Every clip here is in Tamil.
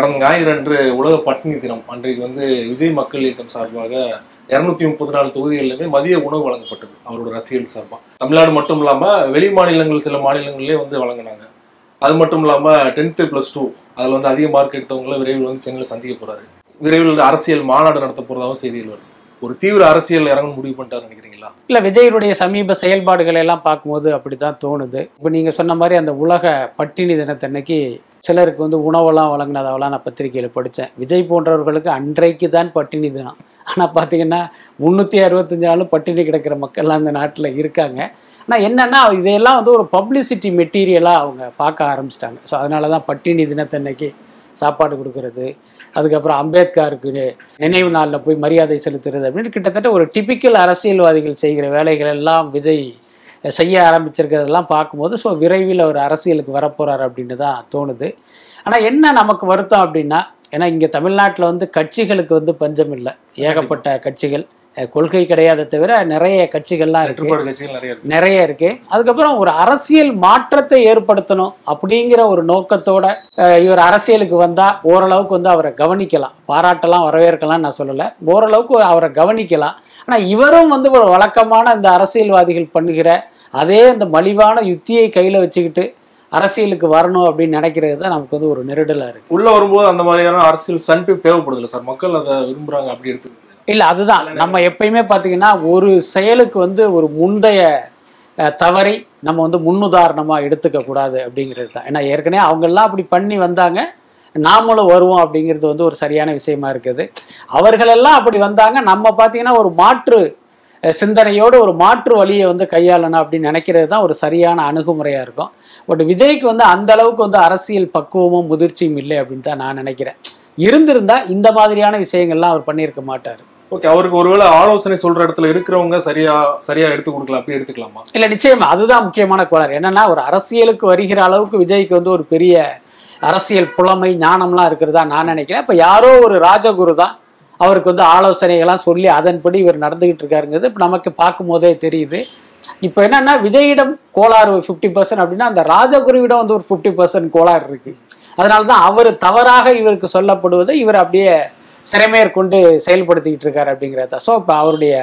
கடந்த ஞாயிறு அன்று உலக பட்டினி தினம் அன்றைக்கு வந்து விஜய் மக்கள் இயக்கம் சார்பாக இரநூத்தி முப்பத்தி நாலு தொகுதிகளிலுமே மதிய உணவு வழங்கப்பட்டது அவரோட ரசிகர்கள் சார்பாக தமிழ்நாடு மட்டும் இல்லாமல் வெளி மாநிலங்கள் சில மாநிலங்கள்லயே வந்து வழங்கினாங்க. அது மட்டும் இல்லாமல் டென்த்து ப்ளஸ் டூ அதில் வந்து அதிக மார்க் எடுத்தவங்கள விரைவில் வந்து சென்னையில் சந்திக்க போகிறாரு விரைவில் அரசியல் மாநாடு நடத்த போகிறதாகவும் செய்திகள் வருது. ஒரு தீவிர அரசியல் இறங்கும் முடிவு பண்ணிட்டாரு நினைக்கிறீங்களா? இல்ல விஜயனுடைய சமீப செயல்பாடுகளை எல்லாம் பார்க்கும்போது அப்படித்தான் தோணுது. இப்போ நீங்க சொன்ன மாதிரி அந்த உலக பட்டினி தினத்தன்னைக்கு சிலருக்கு வந்து உணவெல்லாம் வழங்கினதாவெல்லாம் நான் பத்திரிகையில் படித்தேன் விஜய் போன்றவர்களுக்கு அன்றைக்கு தான் பட்டினி தினம். ஆனால் பார்த்தீங்கன்னா முந்நூற்றி அறுபத்தஞ்சு நாளும் பட்டினி கிடக்கிற மக்கள்லாம் அந்த நாட்டில் இருக்காங்க. ஆனால் என்னென்னா இதையெல்லாம் வந்து ஒரு பப்ளிசிட்டி மெட்டீரியலாக அவங்க பார்க்க ஆரம்பிச்சிட்டாங்க. ஸோ அதனால தான் பட்டினி தினத்தன்னைக்கு சாப்பாடு கொடுக்கறது அதுக்கப்புறம் அம்பேத்கருக்கு நினைவு நாளில் போய் மரியாதை செலுத்துறது அப்படின்னு கிட்டத்தட்ட ஒரு டிபிக்கல் அரசியல்வாதிகள் செய்கிற வேலைகள் எல்லாம் விஜய் செய்ய ஆரம்பிச்சிருக்கிறதெல்லாம் பார்க்கும்போது ஸோ விரைவில் அவர் அரசியலுக்கு வரப்போறார் அப்படின்னு தான் தோணுது. ஆனால் என்ன நமக்கு வருத்தம் அப்படின்னா ஏன்னா இங்கே தமிழ்நாட்டில் வந்து கட்சிகளுக்கு வந்து பஞ்சம் இல்லை. ஏகப்பட்ட கட்சிகள் கொள்கை கிடையாத தவிர நிறைய கட்சிகள்லாம் இருக்கு. நிறைய இருக்கு. அதுக்கப்புறம் ஒரு அரசியல் மாற்றத்தை ஏற்படுத்தணும் அப்படிங்கிற ஒரு நோக்கத்தோட இவர் அரசியலுக்கு வந்தா ஓரளவுக்கு வந்து அவரை கவனிக்கலாம். பாராட்டலாம் வரவேற்கலாம் நான் சொல்லல. ஓரளவுக்கு அவரை கவனிக்கலாம். ஆனா இவரும் வந்து ஒரு வழக்கமான இந்த அரசியல்வாதிகள் பண்ணுகிற அதே அந்த மலிவான யுத்தியை கையில வச்சுக்கிட்டு அரசியலுக்கு வரணும் அப்படின்னு நினைக்கிறது தான் நமக்கு வந்து ஒரு நெருடலா இருக்கு. உள்ள வரும்போது அந்த மாதிரியான அரசியல் சண்டு தேவைப்படுதுல்ல சார்? மக்கள் அதை விரும்புறாங்க அப்படி எடுத்து இல்ல அதுதான். நம்ம எப்பயுமே பாத்தீங்கன்னா ஒரு செயலுக்கு வந்து ஒரு முந்தைய தவறை நம்ம வந்து முன்னுதாரணமா எடுத்துக்க கூடாது அப்படிங்கிறது தான். ஏன்னா ஏற்கனவே அவங்கெல்லாம் அப்படி பண்ணி வந்தாங்க. நாமளும் வருவோம் அப்படிங்கிறது வந்து ஒரு சரியான விஷயமா இருக்குது. அவர்களெல்லாம் அப்படி வந்தாங்க. நம்ம பார்த்தீங்கன்னா ஒரு மாற்று சிந்தனையோடு ஒரு மாற்று வழியை வந்து கையாளணும் அப்படின்னு நினைக்கிறது தான் ஒரு சரியான அணுகுமுறையா இருக்கும். பட் விஜய்க்கு வந்து அந்த அளவுக்கு வந்து அரசியல் பக்குவமும் முதிர்ச்சியும் இல்லை அப்படின்னு தான் நான் நினைக்கிறேன். இருந்திருந்தா இந்த மாதிரியான விஷயங்கள்லாம் அவர் பண்ணியிருக்க மாட்டார். ஓகே அவருக்கு ஒருவேளை ஆலோசனை சொல்ற இடத்துல இருக்கிறவங்க சரியா சரியா எடுத்து கொடுக்கலாம் அப்படி எடுத்துக்கலாமா? இல்ல நிச்சயமா. அதுதான் முக்கியமான கோளாறு. என்னன்னா ஒரு அரசியலுக்கு வருகிற அளவுக்கு விஜய்க்கு வந்து ஒரு பெரிய அரசியல் புலமை ஞானம்லாம் இருக்கிறதா நான் நினைக்கிறேன். இப்போ யாரோ ஒரு ராஜகுரு தான் அவருக்கு வந்து ஆலோசனைகள்லாம் சொல்லி அதன்படி இவர் நடந்துகிட்டு இருக்காருங்கிறது இப்போ நமக்கு பார்க்கும் போதே தெரியுது. இப்போ என்னன்னா விஜயிடம் கோளாறு ஃபிஃப்டி பர்சன்ட் அப்படின்னா அந்த ராஜகுருவிடம் வந்து ஒரு ஃபிஃப்டி பர்சன்ட் கோளாறு இருக்கு. அதனால தான் அவர் தவறாக இவருக்கு சொல்லப்படுவதை இவர் அப்படியே சிறைமேற்கொண்டு செயல்படுத்திக்கிட்டு இருக்காரு அப்படிங்கிறத. ஸோ இப்போ அவருடைய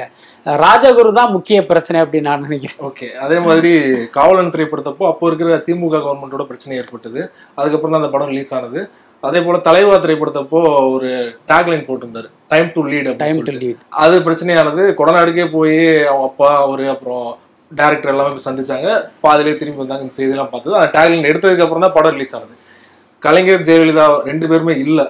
ராஜகுரு தான் முக்கிய பிரச்சனை அப்படின்னு நான் நினைக்கிறேன். ஓகே அதே மாதிரி காவலன் திரைப்படத்தப்போ அப்போ இருக்கிற திமுக கவர்மெண்டோட பிரச்சனை ஏற்பட்டது. அதுக்கப்புறம் தான் அந்த படம் ரிலீஸ் ஆனது. அதே போல தலைவா திரைப்படத்தப்போ ஒரு டேக்லைன் போட்டிருந்தாரு. Time to lead time to lead அது பிரச்சனையானது. கொடநாடுக்கே போய் அவங்க அப்பா அவரு அப்புறம் டேரக்டர் எல்லாமே போய் சந்திச்சாங்க. பாதிலே திரும்பி வந்தாங்க. இந்த செய்தியெல்லாம் பார்த்தது. அந்த டேக்லைன் எடுத்ததுக்கு அப்புறம் தான் படம் ரிலீஸ் ஆனது. கலைஞர் ஜெயலலிதா ரெண்டு பேருமே இல்ல.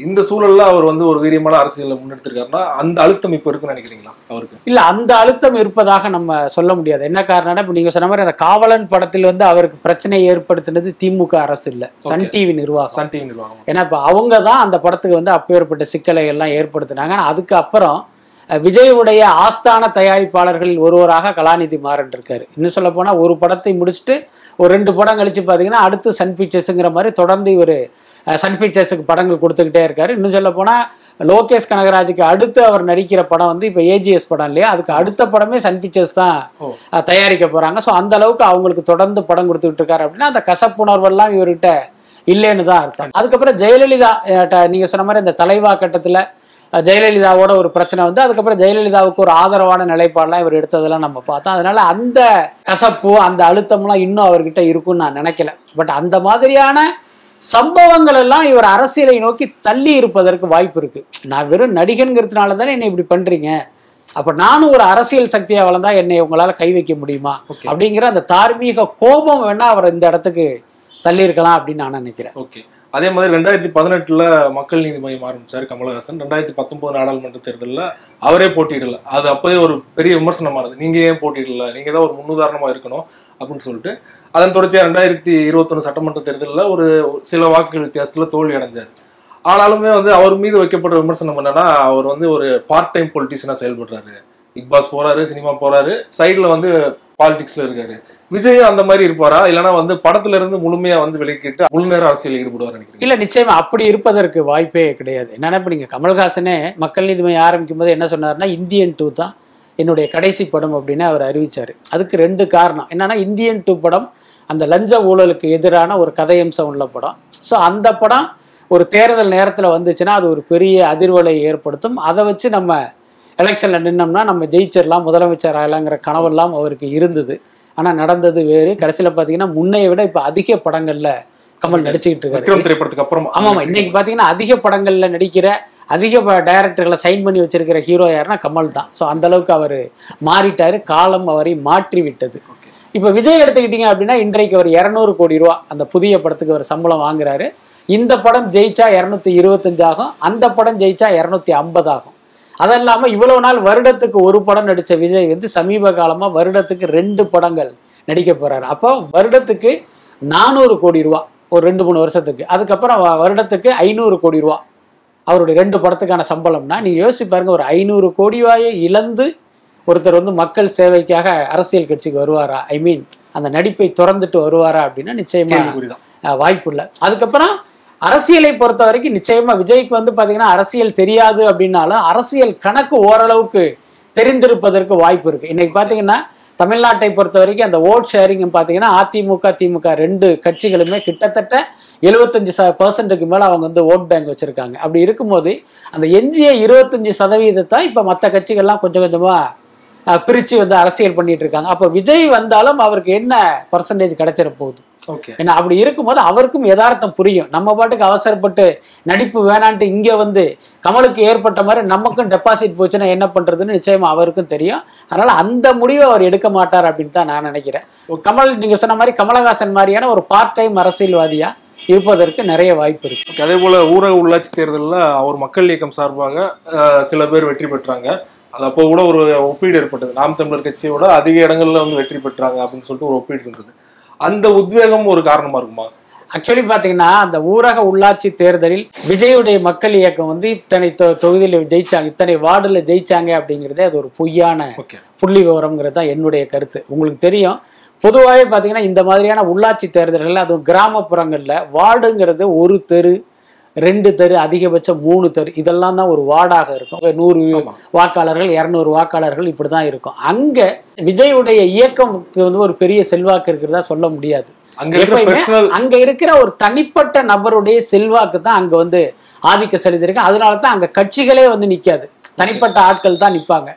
இந்த சூழல்ல அவர் வந்து ஒரு வீரியமான அரசியலை முன்னெடுத்திருக்காருன்னா அந்த அழுத்தம் இப்ப இருக்குன்னு நினைக்கிறீங்களா அவருக்கு? இல்ல அந்த அழுத்தம் இருப்பதாக நம்ம சொல்ல முடியாது. என்ன காரணம்னா இப்ப நீங்க சொன்ன மாதிரி அந்த காவலன் படத்தில் வந்து அவருக்கு பிரச்சனை ஏற்படுத்தினது திமுக அரசு இல்ல. சன். டிவி நிர்வாகம். சன் டிவி நிர்வாகம். ஏன்னா இப்ப அவங்க தான் அந்த படத்துக்கு வந்து அப்பேற்பட்ட சிக்கலை எல்லாம் ஏற்படுத்தினாங்க அதுக்கு அப்புறம் விஜயுடைய ஆஸ்தான தயாரிப்பாளர்களில் ஒருவராக கலாநிதி மாறன் இருக்காரு. இன்னும் சொல்ல போனா ஒரு படத்தை முடிச்சுட்டு ஒரு ரெண்டு படம் கழிச்சு பாத்தீங்கன்னா அடுத்து சன் பிக்சர்ஸுங்கிற மாதிரி தொடர்ந்து இவர் சன் பிக்சர்ஸுக்கு படங்கள் கொடுத்துக்கிட்டே இருக்காரு. இன்னும் சொல்ல போனா லோகேஷ் கனகராஜுக்கு அடுத்து அவர் நடிக்கிற படம் வந்து இப்போ ஏஜிஎஸ் படம் இல்லையா? அதுக்கு அடுத்த படமே சன் பிக்சர்ஸ் தான் தயாரிக்க போறாங்க. ஸோ அந்த அளவுக்கு அவங்களுக்கு தொடர்ந்து படம் கொடுத்துக்கிட்டு இருக்காரு அப்படின்னா அந்த கசப்புணர்வெல்லாம் இவர்கிட்ட இல்லைன்னு தான் அர்த்தம். அதுக்கப்புறம் ஜெயலலிதா அஹ், ட- நீங்க சொன்ன மாதிரி இந்த தலைவா கட்டத்துல ஜெயலலிதாவோட ஒரு பிரச்சனை வந்து அதுக்கப்புறம் ஜெயலலிதாவுக்கு ஒரு ஆதரவான நிலைப்பாடெல்லாம் இவர் எடுத்ததெல்லாம் நம்ம பார்த்தோம். அதனால அந்த கசப்பு அந்த அழுத்தம்லாம் இன்னும் அவர்கிட்ட இருக்கும்னு நான் நினைக்கல. பட் அந்த மாதிரியான சம்பவங்கள் எல்லாம் இவர் அரசியலை நோக்கி தள்ளி இருப்பதற்கு வாய்ப்பு இருக்கு. நான் வெறும் நடிகன்கிறதுனால தானே என்னை இப்படி பண்றீங்க. அப்ப நானும் ஒரு அரசியல் சக்தியா வளர்ந்தா என்னை உங்களால கை வைக்க முடியுமா. அப்படிங்கிற அந்த தார்மீக கோபம் வேணா அவர் இந்த இடத்துக்கு தள்ளி இருக்கலாம் அப்படின்னு நான் நினைக்கிறேன். ஓகே. அதே மாதிரி ரெண்டாயிரத்தி பதினெட்டுல மக்கள் நீதி மையம் ஆரம்பிச்சாரு கமலஹாசன். ரெண்டாயிரத்தி பத்தொன்பது நாடாளுமன்ற தேர்தல்ல அவரே போட்டியிடல. அது அப்போதே ஒரு பெரிய விமர்சனமானது. நீங்க ஏன் போட்டியிடல? நீங்க தான் ஒரு முன்னுதாரணமா இருக்கணும் அப்படின்னு சொல்லிட்டு அதன் தொடர்ச்சியாக ரெண்டாயிரத்தி இருபத்தொன்னு சட்டமன்ற தேர்தலில் ஒரு சில வாக்குகள் வித்தியாசத்தில் தோல்வி அடைஞ்சார். ஆனாலுமே வந்து அவர் மீது வைக்கப்பட்ட விமர்சனம் என்னன்னா அவர் வந்து ஒரு பார்ட் டைம் பொலிட்டிஷியனாக செயல்படுறாரு. பிக் பாஸ் போறாரு சினிமா போறாரு சைடில் வந்து பாலிடிக்ஸ்ல இருக்காரு. விஜய் அந்த மாதிரி இருப்பாரா? இல்லைன்னா வந்து படத்துல இருந்து முழுமையா வந்து விலகிட்டு முழுநேர அரசியல் ஈடுபடுவார் இல்ல நிச்சயமா அப்படி இருப்பதற்கு வாய்ப்பே கிடையாது. என்னன்னா இப்ப நீங்க கமல்ஹாசனே மக்கள் நீதி மையம் ஆரம்பிக்கும் போது என்ன சொன்னார்னா இந்தியன் டூ தான் என்னுடைய கடைசி படம் அப்படின்னு அவர் அறிவிச்சாரு. அதுக்கு ரெண்டு காரணம். என்னன்னா இந்தியன் டூ படம் அந்த லஞ்ச ஊழலுக்கு எதிரான ஒரு கதையம்சம் உள்ள படம். ஸோ அந்த படம் ஒரு தேர்தல் நேரத்தில் வந்துச்சுன்னா அது ஒரு பெரிய அதிர்வலை ஏற்படுத்தும். அதை வச்சு நம்ம எலெக்ஷனில் நின்னோம்னா நம்ம ஜெயிச்சிடலாம் முதலமைச்சர் ஆகலாங்கிற கனவெல்லாம் அவருக்கு இருந்தது. ஆனால் நடந்தது வேறு. கடைசியில் பார்த்தீங்கன்னா முன்னைய விட இப்போ அதிக படங்களில் கமல் நடிச்சுக்கிட்டு இருக்காரு. திரைப்படத்துக்கு அப்புறம் ஆமாம் இன்னைக்கு பார்த்தீங்கன்னா அதிக படங்களில் நடிக்கிற அதிக டைரக்டர்களை சைன் பண்ணி வச்சிருக்கிற ஹீரோ யாருன்னா கமல் தான். ஸோ அந்த அளவுக்கு அவர் மாறிட்டாரு. காலம் அவரை மாற்றி விட்டது இப்போ விஜய் எடுத்துக்கிட்டீங்க அப்படின்னா இன்றைக்கு அவர் இரநூறு கோடி ரூபா அந்த புதிய படத்துக்கு அவர் சம்பளம் வாங்குறாரு. இந்த படம் ஜெயிச்சா இரநூத்தி இருபத்தஞ்சு ஆகும். அந்த படம் ஜெயிச்சா இரநூத்தி ஐம்பது ஆகும். அது இல்லாமல் இவ்வளவு நாள் வருடத்துக்கு ஒரு படம் நடித்த விஜய் வந்து சமீப காலமாக வருடத்துக்கு ரெண்டு படங்கள் நடிக்க போறாரு. அப்போ வருடத்துக்கு நானூறு கோடி ரூபா ஒரு ரெண்டு மூணு வருஷத்துக்கு. அதுக்கப்புறம் வருடத்துக்கு ஐநூறு கோடி ரூபா. அவருடைய ரெண்டு படத்துக்கான சம்பளம்னா நீங்க யோசிச்சு பாருங்க ஒரு ஐநூறு கோடி ரூபாயை இழந்து ஒருத்தர் வந்து மக்கள் சேவைக்காக அரசியல் கட்சிக்கு வருவாரா? ஐ மீன் அந்த நடிப்பை திறந்துட்டு வருவாரா அப்படின்னா நிச்சயமா வாய்ப்பு இல்லை. அதுக்கப்புறம் அரசியலை பொறுத்த வரைக்கும் நிச்சயமா விஜய்க்கு வந்து பாத்தீங்கன்னா அரசியல் தெரியாது அப்படின்னாலும் அரசியல் கணக்கு ஓரளவுக்கு தெரிந்திருப்பதற்கு வாய்ப்பு இருக்கு. இன்னைக்கு பாத்தீங்கன்னா தமிழ்நாட்டை பொறுத்த வரைக்கும் அந்த ஓட் ஷேரிங் பாத்தீங்கன்னா அதிமுக திமுக ரெண்டு கட்சிகளுமே கிட்டத்தட்ட எழுபத்தஞ்சு ச பர்சன்ட்டுக்கு மேல அவங்க வந்து ஓட் பேங்க் வச்சிருக்காங்க. அப்படி இருக்கும்போது அந்த எஞ்சிய இருபத்தஞ்சு சதவீதத்தை இப்ப மற்ற கட்சிகள்லாம் கொஞ்சம் கொஞ்சமா அஹ், பிரிச்சு வந்து அரசியல் பண்ணிட்டு இருக்காங்க. அப்ப விஜய் வந்தாலும் அவருக்கு என்ன பர்சன்டேஜ் கிடைச்சிட போகுது? ஓகே. ஏன்னா அப்படி இருக்கும்போது அவருக்கும் யதார்த்தம் புரியும். நம்ம பாட்டுக்கு அவசரப்பட்டு நடிப்பு வேணான்ட்டு இங்க வந்து கமலுக்கு ஏற்பட்ட மாதிரி நமக்கும் டெபாசிட் போச்சுன்னா என்ன பண்றதுன்னு நிச்சயமா அவருக்கும் தெரியும். அதனால அந்த முடிவை அவர் எடுக்க மாட்டார் அப்படின்னு தான் நான் நினைக்கிறேன். கமல் நீங்க சொன்ன மாதிரி கமலஹாசன் மாதிரியான ஒரு பார்ட் டைம் அரசியல்வாதியா இருப்பதற்கு நிறைய வாய்ப்பு இருக்கு. அதே போல ஊரக உள்ளாட்சி தேர்தலில் அவர் மக்கள் இயக்கம் சார்பாக சில பேர் வெற்றி பெற்றாங்க. அது அப்போ கூட ஒரு ஒப்பீடு ஏற்பட்டது. நாம் தமிழர் கட்சியோட அதிக இடங்கள்ல வந்து வெற்றி பெற்றாங்க அப்படின்னு சொல்லிட்டு ஒரு ஒப்பீடு இருந்தது. அந்த உத்வேகம் ஒரு காரணமா இருக்குமா? ஆக்சுவலி பாத்தீங்கன்னா அந்த ஊரக உள்ளாட்சி தேர்தலில் விஜயுடைய மக்கள் இயக்கம் வந்து இத்தனை தொகுதியில ஜெயிச்சாங்க இத்தனை வார்டுல ஜெயிச்சாங்க அப்படிங்கிறதே அது ஒரு பொய்யான புள்ளி விவரம்ங்கிறது தான் என்னுடைய கருத்து. உங்களுக்கு தெரியும். பொதுவாகவே பார்த்தீங்கன்னா இந்த மாதிரியான உள்ளாட்சி தேர்தல்கள் அதுவும் கிராமப்புறங்களில் வார்டுங்கிறது ஒரு தெரு ரெண்டு தெரு அதிகபட்சம் மூணு தெரு இதெல்லாம் தான் ஒரு வார்டாக இருக்கும். நூறு. வாக்காளர்கள் இரநூறு வாக்காளர்கள் இப்படி தான் இருக்கும். அங்கே விஜயுடைய இயக்கம்க்கு வந்து ஒரு பெரிய செல்வாக்கு இருக்கிறதா சொல்ல முடியாது. அங்க இருக்கிற அங்க ஒரு தனிப்பட்ட நபருடைய செல்வாக்கு தான் அங்க வந்து ஆதிக்க செலுத்திருக்கு அதனால தான் அங்க கட்சிகளே வந்து நிக்காது. தனிப்பட்ட ஆட்கள் தான் நிப்பாங்க.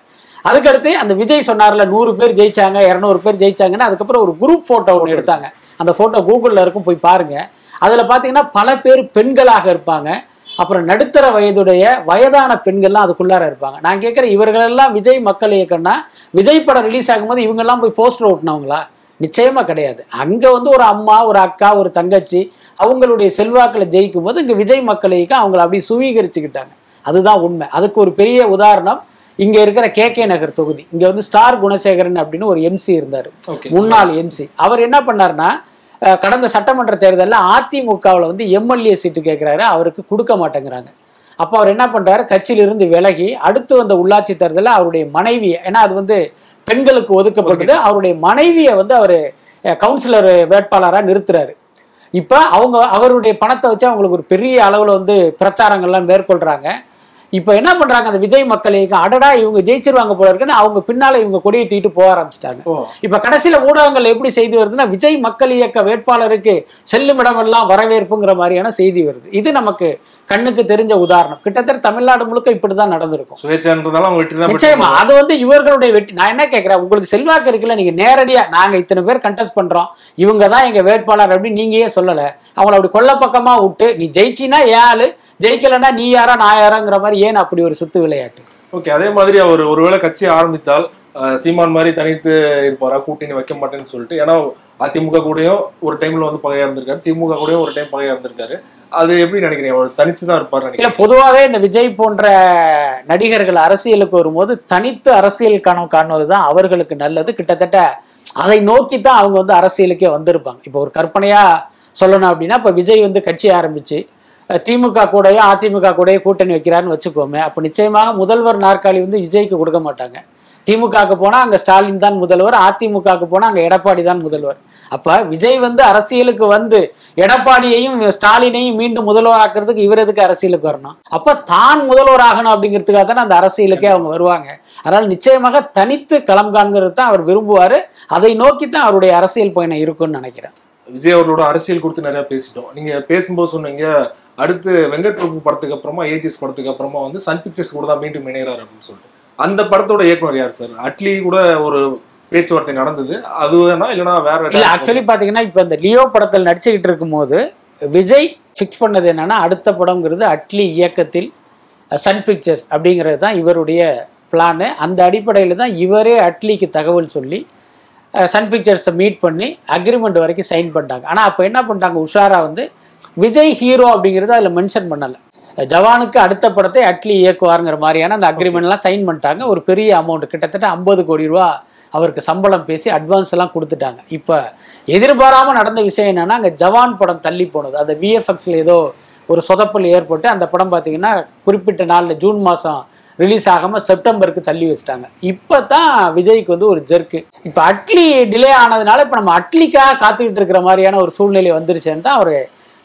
அதுக்கடுத்து அந்த விஜய் சொன்னார்ல நூறு பேர் ஜெயிச்சாங்க இரநூறு பேர் ஜெயிச்சாங்கன்னா அதுக்கப்புறம் ஒரு குரூப் போட்டோ ஒன்று எடுத்தாங்க. அந்த போட்டோ கூகுளில் இருக்கும் போய் பாருங்க. அதுல பாத்தீங்கன்னா பல பேர் பெண்களாக இருப்பாங்க. அப்புறம் நடுத்தர வயதுடைய வயதான பெண்கள்லாம் அதுக்குள்ளார இருப்பாங்க. நான் கேட்குறேன் இவர்களெல்லாம் விஜய் மக்கள் இயக்கம்னா விஜய் படம் ரிலீஸ் ஆகும்போது இவங்கெல்லாம் போய் போஸ்டர் ஓட்டினவங்களா? நிச்சயமா கிடையாது. அங்க வந்து ஒரு அம்மா ஒரு அக்கா ஒரு தங்கச்சி அவங்களுடைய செல்வாக்குல ஜெயிக்கும் போது இங்க விஜய் மக்கள் இயக்கம் அவங்கள அப்படியே சுவீகரிச்சுக்கிட்டாங்க. அதுதான் உண்மை. அதுக்கு ஒரு பெரிய உதாரணம் இங்க இருக்கிற கே கே நகர் தொகுதி. இங்க வந்து ஸ்டார் குணசேகரன் அப்படின்னு ஒரு எம்சி இருந்தாரு. முன்னாள் எம்சி அவர் என்ன பண்ணாருன்னா அஹ், கடந்த சட்டமன்ற தேர்தலில் அதிமுகவில் வந்து எம்எல்ஏ சீட்டு கேட்குறாரு அவருக்கு கொடுக்க மாட்டேங்கிறாங்க. அப்போ அவர் என்ன பண்றாரு? கட்சியிலிருந்து விலகி அடுத்து வந்த உள்ளாட்சி தேர்தலில் அவருடைய மனைவி ஏன்னா அது வந்து பெண்களுக்கு ஒதுக்கப்பட்டது அவருடைய மனைவியை வந்து அவர் கவுன்சிலர் வேட்பாளராக நிறுத்துறாரு. இப்போ அவங்க அவருடைய பணத்தை வச்சு அவங்களுக்கு ஒரு பெரிய அளவில் வந்து பிரச்சாரங்கள்லாம் மேற்கொள்றாங்க. இப்போ என்ன பண்றாங்க? அந்த விஜய் மக்கள் அடடா இவங்க ஜெயிச்சிருவாங்க போல இருக்குன்னு அவங்க பின்னால இவங்க கொடியை தூக்கிட்டு போக ஆரம்பிச்சிட்டாங்க. இப்ப கடைசியில ஊடகங்கள் எப்படி செய்தி வருதுன்னா விஜய் மக்கள் இயக்க வேட்பாளருக்கு செல்லும் இடமெல்லாம் வரவேற்புங்கிற மாதிரியான செய்தி வருது. இது நமக்கு கண்ணுக்கு தெரிஞ்ச உதாரணம். கிட்டத்தட்ட தமிழ்நாடு முழுக்க இப்படிதான் நடந்திருக்கும். நிச்சயமா. அது வந்து இவர்களுடைய வெற்றி. நான் என்ன கேட்கிறேன் உங்களுக்கு செல்வாக்கு இருக்குல்ல நீங்க நேரடியா நாங்க இத்தனை பேர் கண்டெஸ்ட் பண்றோம். இவங்க தான் எங்க வேட்பாளர் அப்படின்னு நீங்க ஏன் சொல்லல. அவங்கள அப்படி கொல்ல பக்கமா விட்டு நீ ஜெயிச்சினா ஆளு? ஜெயிக்கலன்னா நீ யாரா நான் யாராங்கிற மாதிரி ஏன் அப்படி ஒரு சுத்து விளையாட்டு? ஓகே அதே மாதிரி அவர் ஒருவேளை கட்சி ஆரம்பித்தால் சீமான் மாதிரி தனித்து இருப்பாரா? கூட்டணி வைக்க மாட்டேன்னு சொல்லிட்டு. ஏன்னா அதிமுக கூடயும் ஒரு டைம்ல வந்து பகையா இருந்திருக்காரு. திமுக கூடயும் ஒரு டைம் பகையா இருந்திருக்காரு. அது எப்படி நினைக்கிறீங்க? அவர் தனிச்சு தான் இருப்பாரு நினைக்கிறேன் பொதுவாகவே இந்த விஜய் போன்ற நடிகர்கள் அரசியலுக்கு வரும்போது தனித்து அரசியல் கனவு காணுவதுதான் அவர்களுக்கு நல்லது. கிட்டத்தட்ட அதை நோக்கி தான் அவங்க வந்து அரசியலுக்கே வந்திருப்பாங்க. இப்போ ஒரு கற்பனையா சொல்லணும் அப்படின்னா இப்போ விஜய் வந்து கட்சி ஆரம்பிச்சு திமுக கூடயோ அதிமுக கூடயோ கூட்டணி வைக்கிறான்னு வச்சுக்கோமே அப்போ நிச்சயமாக முதல்வர் நாற்காலி வந்து விஜய்க்கு கொடுக்க மாட்டாங்க. திமுகவுக்கு போனா அங்க ஸ்டாலின் தான் முதல்வர் அதிமுகவுக்கு போனா அங்க எடப்பாடி தான் முதல்வர். அப்ப விஜய் வந்து அரசியலுக்கு வந்து எடப்பாடியையும் ஸ்டாலினையும் மீண்டும் முதல்வர் ஆக்குறதுக்கு இவர் எதுக்கு அரசியலுக்கு வரணும்? அப்ப தான் முதல்வர் ஆகணும் அப்படிங்கிறதுக்காக தானே அந்த அரசியலுக்கே அவங்க வருவாங்க. அதனால நிச்சயமாக தனித்து களம் காண்கிறது தான் அவர் விரும்புவாரு. அதை நோக்கி தான் அவருடைய அரசியல் பயணம் இருக்கும்னு நினைக்கிறேன். விஜய் அவர்களோட அரசியல் குறித்து நிறைய பேசிட்டோம். நீங்க பேசும்போது சொன்னீங்க அடுத்து வெங்கட் பிரபு படத்துக்கு அப்புறமா ஏஜிஎஸ் படத்துக்கு அப்புறமா வந்து சன் பிக்சர்ஸ் கூட தான் மீண்டும் இணைகிறார் அப்படின்னு சொல்லிட்டு. அந்த படத்தோட இயக்குனர் யார் சார்? அட்லி கூட ஒரு பேச்சுவார்த்தை நடந்தது. அது வேணா இல்லைன்னா வேற ஆக்சுவலி பார்த்தீங்கன்னா இப்போ இந்த லியோ படத்தில் நடிச்சுக்கிட்டு இருக்கும்போது விஜய் ஃபிக்ஸ் பண்ணது என்னன்னா அடுத்த படங்கிறது அட்லி இயக்கத்தில் சன் பிக்சர்ஸ் அப்படிங்கிறது தான் இவருடைய பிளானு அந்த அடிப்படையில் தான் இவரே அட்லிக்கு தகவல் சொல்லி சன் பிக்சர்ஸை மீட் பண்ணி அக்ரிமெண்ட் வரைக்கும் சைன் பண்ணிட்டாங்க. ஆனால் அப்போ என்ன பண்ணிட்டாங்க உஷாரா வந்து விஜய் ஹீரோ அப்படிங்கிறத அதில் மென்ஷன் பண்ணலை. ஜவானுக்கு அடுத்த படத்தை அட்லி இயக்குவாருங்கிற மாதிரியான அந்த அக்ரிமெண்ட்லாம் சைன் பண்ணிட்டாங்க. ஒரு பெரிய அமௌண்ட் கிட்டத்தட்ட ஐம்பது கோடி ரூபா அவருக்கு சம்பளம் பேசி அட்வான்ஸ் எல்லாம் கொடுத்துட்டாங்க. இப்போ எதிர்பாராமல் நடந்த விஷயம் என்னன்னா அங்கே ஜவான் படம் தள்ளி போனது. அந்த விஎஃப்எக்ஸில் ஏதோ ஒரு சொதப்பல் ஏற்பட்டு அந்த படம் பார்த்தீங்கன்னா குறிப்பிட்ட நாளில் ஜூன் மாதம் ரிலீஸ் ஆகாமல் செப்டம்பருக்கு தள்ளி வச்சிட்டாங்க. இப்போ தான் விஜய்க்கு வந்து ஒரு ஜெர்க்கு இப்போ அட்லி டிலே ஆனதுனால இப்போ நம்ம அட்லிக்காக காத்துக்கிட்டு இருக்கிற மாதிரியான ஒரு சூழ்நிலை வந்துருச்சுன்னு தான் அவர்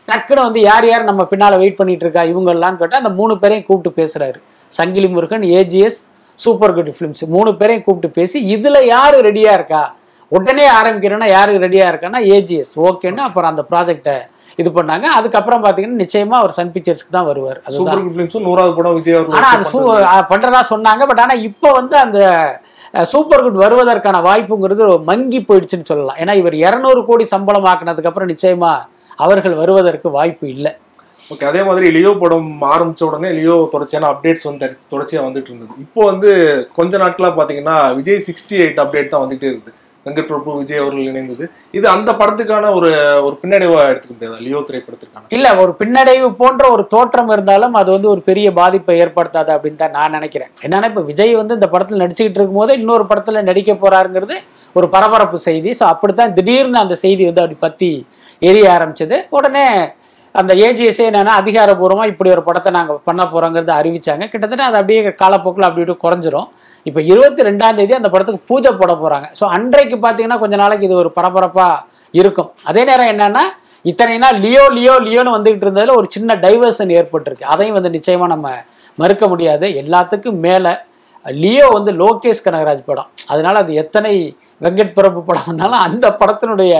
டக்குன்னு வந்து யார் யார் நம்ம பின்னால் வெயிட் பண்ணிட்டு இருக்கா இவங்கெல்லாம் கேட்டால் அந்த மூணு பேரையும் கூப்பிட்டு பேசுறாரு. Sangili Murugan AGS super good films மூணு பேரையும் கூப்பிட்டு பேசி இதில் யார் ரெடியாக இருக்கா? உடனே ஆரம்பிக்கிறோன்னா யாரு ரெடியாக இருக்கான்னா ஏஜிஎஸ் ஓகேன்னு அப்புறம் அந்த ப்ராஜெக்டை இது பண்ணாங்க. அதுக்கப்புறம் பார்த்தீங்கன்னா நிச்சயமா அவர் சன் பிக்சர்ஸ்க்கு தான் வருவார். நூறாவது படம் விஜய் ஆனா அது பண்றதா. சொன்னாங்க. பட் ஆனா இப்போ வந்து அந்த சூப்பர் குட் வருவதற்கான வாய்ப்புங்கிறது மங்கி போயிடுச்சுன்னு சொல்லலாம். ஏன்னா இவர் இருநூறு கோடி சம்பளம் ஆக்குனதுக்கு அப்புறம் நிச்சயமா அவர்கள் வருவதற்கு வாய்ப்பு இல்லை. ஓகே அதே மாதிரி லியோ படம் ஆரம்பிச்ச உடனே லியோ தொடர்ச்சியான அப்டேட்ஸ் வந்து தரிச்சு- தொடர்ச்சியா வந்துட்டு இருந்தது. இப்போ வந்து கொஞ்ச நாட்களா பாத்தீங்கன்னா விஜய் சிக்ஸ்டி எயிட் அப்டேட் தான் வந்துட்டே இருக்குது. வெங்கட் பிரபு விஜய் அவர்கள் இணைந்தது. இது அந்த படத்துக்கான ஒரு ஒரு பின்னடைவா எடுத்துக்க முடியாதா லியோ திரைப்படத்திற்கான? இல்ல ஒரு பின்னடைவு போன்ற ஒரு தோற்றம் இருந்தாலும் அது வந்து ஒரு பெரிய பாதிப்பை ஏற்படுத்தாது அப்படின்னு தான் நான் நினைக்கிறேன். என்னன்னா இப்ப விஜய் வந்து இந்த படத்துல நடிச்சுக்கிட்டு இருக்கும்போது இன்னொரு படத்துல நடிக்க போறாருங்கிறது ஒரு பரபரப்பு செய்தி. ஸோ அப்படித்தான் திடீர்னு அந்த செய்தி வந்து அப்படி பத்தி எரிய ஆரம்பிச்சது. உடனே அந்த ஏஜிஎஸ்ஏ என்னென்னா அதிகாரப்பூர்வமாக இப்படி ஒரு படத்தை நாங்கள் பண்ண போகிறோங்கிறத அறிவிச்சாங்க. கிட்டத்தட்ட அது அப்படியே காலப்போக்கில் அப்படி இப்படி குறைஞ்சிரும். இப்போ இருபத்தி ரெண்டாம் தேதி அந்த படத்துக்கு பூஜை போட போகிறாங்க ஸோ அன்றைக்கு பார்த்தீங்கன்னா கொஞ்ச நாளைக்கு இது ஒரு பரபரப்பாக இருக்கும். அதே நேரம் என்னென்னா இத்தனை நாள் லியோ லியோ லியோன்னு வந்துகிட்டு இருந்ததில் ஒரு சின்ன டைவர்ஷன் ஏற்பட்டிருக்கு. அதையும் வந்து நிச்சயமாக நம்ம மறுக்க முடியாது. எல்லாத்துக்கும் மேலே லியோ வந்து லோகேஷ் கனகராஜ் படம். அதனால அது எத்தனை வெங்கட் பிரபு படம் வந்தாலும் அந்த படத்தினுடைய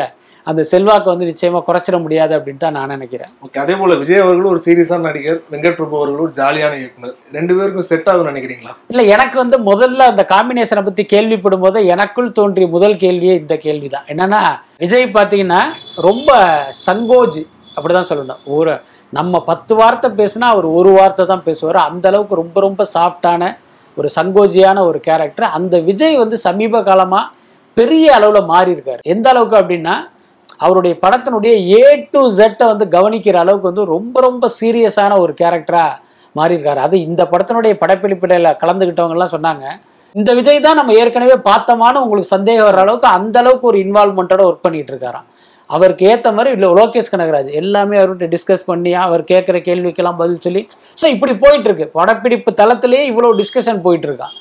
அந்த செல்வாக்கு வந்து நிச்சயமா குறைச்சிட முடியாது அப்படின்னு தான் நான் நினைக்கிறேன். ஓகே அதே போல விஜய் அவர்களும் ஒரு சீரியஸான நடிகர் வெங்கட் பிரபு அவர்களும் ஒரு ஜாலியான இயக்குனர். ரெண்டு பேருக்கும் செட் ஆகும் நினைக்கிறீங்களா? இல்ல எனக்கு வந்து முதல்ல அந்த காம்பினேஷனை பத்தி கேள்விப்படும் போது எனக்குள் தோன்றிய முதல் கேள்வியே இந்த கேள்விதான். என்னன்னா விஜய் பாத்தீங்கன்னா ரொம்ப சங்கோஜி அப்படிதான் சொல்லணும். ஒரு நம்ம பத்து வார்த்தை பேசினா அவர் ஒரு வார்த்தை தான் பேசுவார். அந்த அளவுக்கு ரொம்ப ரொம்ப சாஃப்டான ஒரு சங்கோஜியான ஒரு கேரக்டர் அந்த விஜய் வந்து சமீப காலமா பெரிய அளவுல மாறி இருக்காரு எந்த அளவுக்கு அப்படின்னா அவருடைய படத்தினுடைய ஏ டு ஜெட்டை வந்து கவனிக்கிற அளவுக்கு வந்து ரொம்ப ரொம்ப சீரியஸான ஒரு கேரக்டராக மாறியிருக்காரு. அது இந்த படத்தினுடைய படப்பிடிப்பிடையில் கலந்துக்கிட்டவங்கலாம் சொன்னாங்க. இந்த விஜய் தான் நம்ம ஏற்கனவே பார்த்தோமான்னு உங்களுக்கு சந்தேகம் வர அளவுக்கு அந்த அளவுக்கு ஒரு இன்வால்மெண்ட்டோட ஒர்க் பண்ணிட்டு இருக்காராம் அவருக்கு ஏற்ற மாதிரி இல்லை லோகேஷ் கனகராஜ் எல்லாமே அவர்கிட்ட டிஸ்கஸ் பண்ணி அவர் கேட்குற கேள்விக்கெல்லாம் பதில் சொல்லி ஸோ இப்படி போயிட்டு இருக்கு படப்பிடிப்பு தளத்திலேயே இவ்வளோ டிஸ்கஷன் போயிட்டு இருக்கான்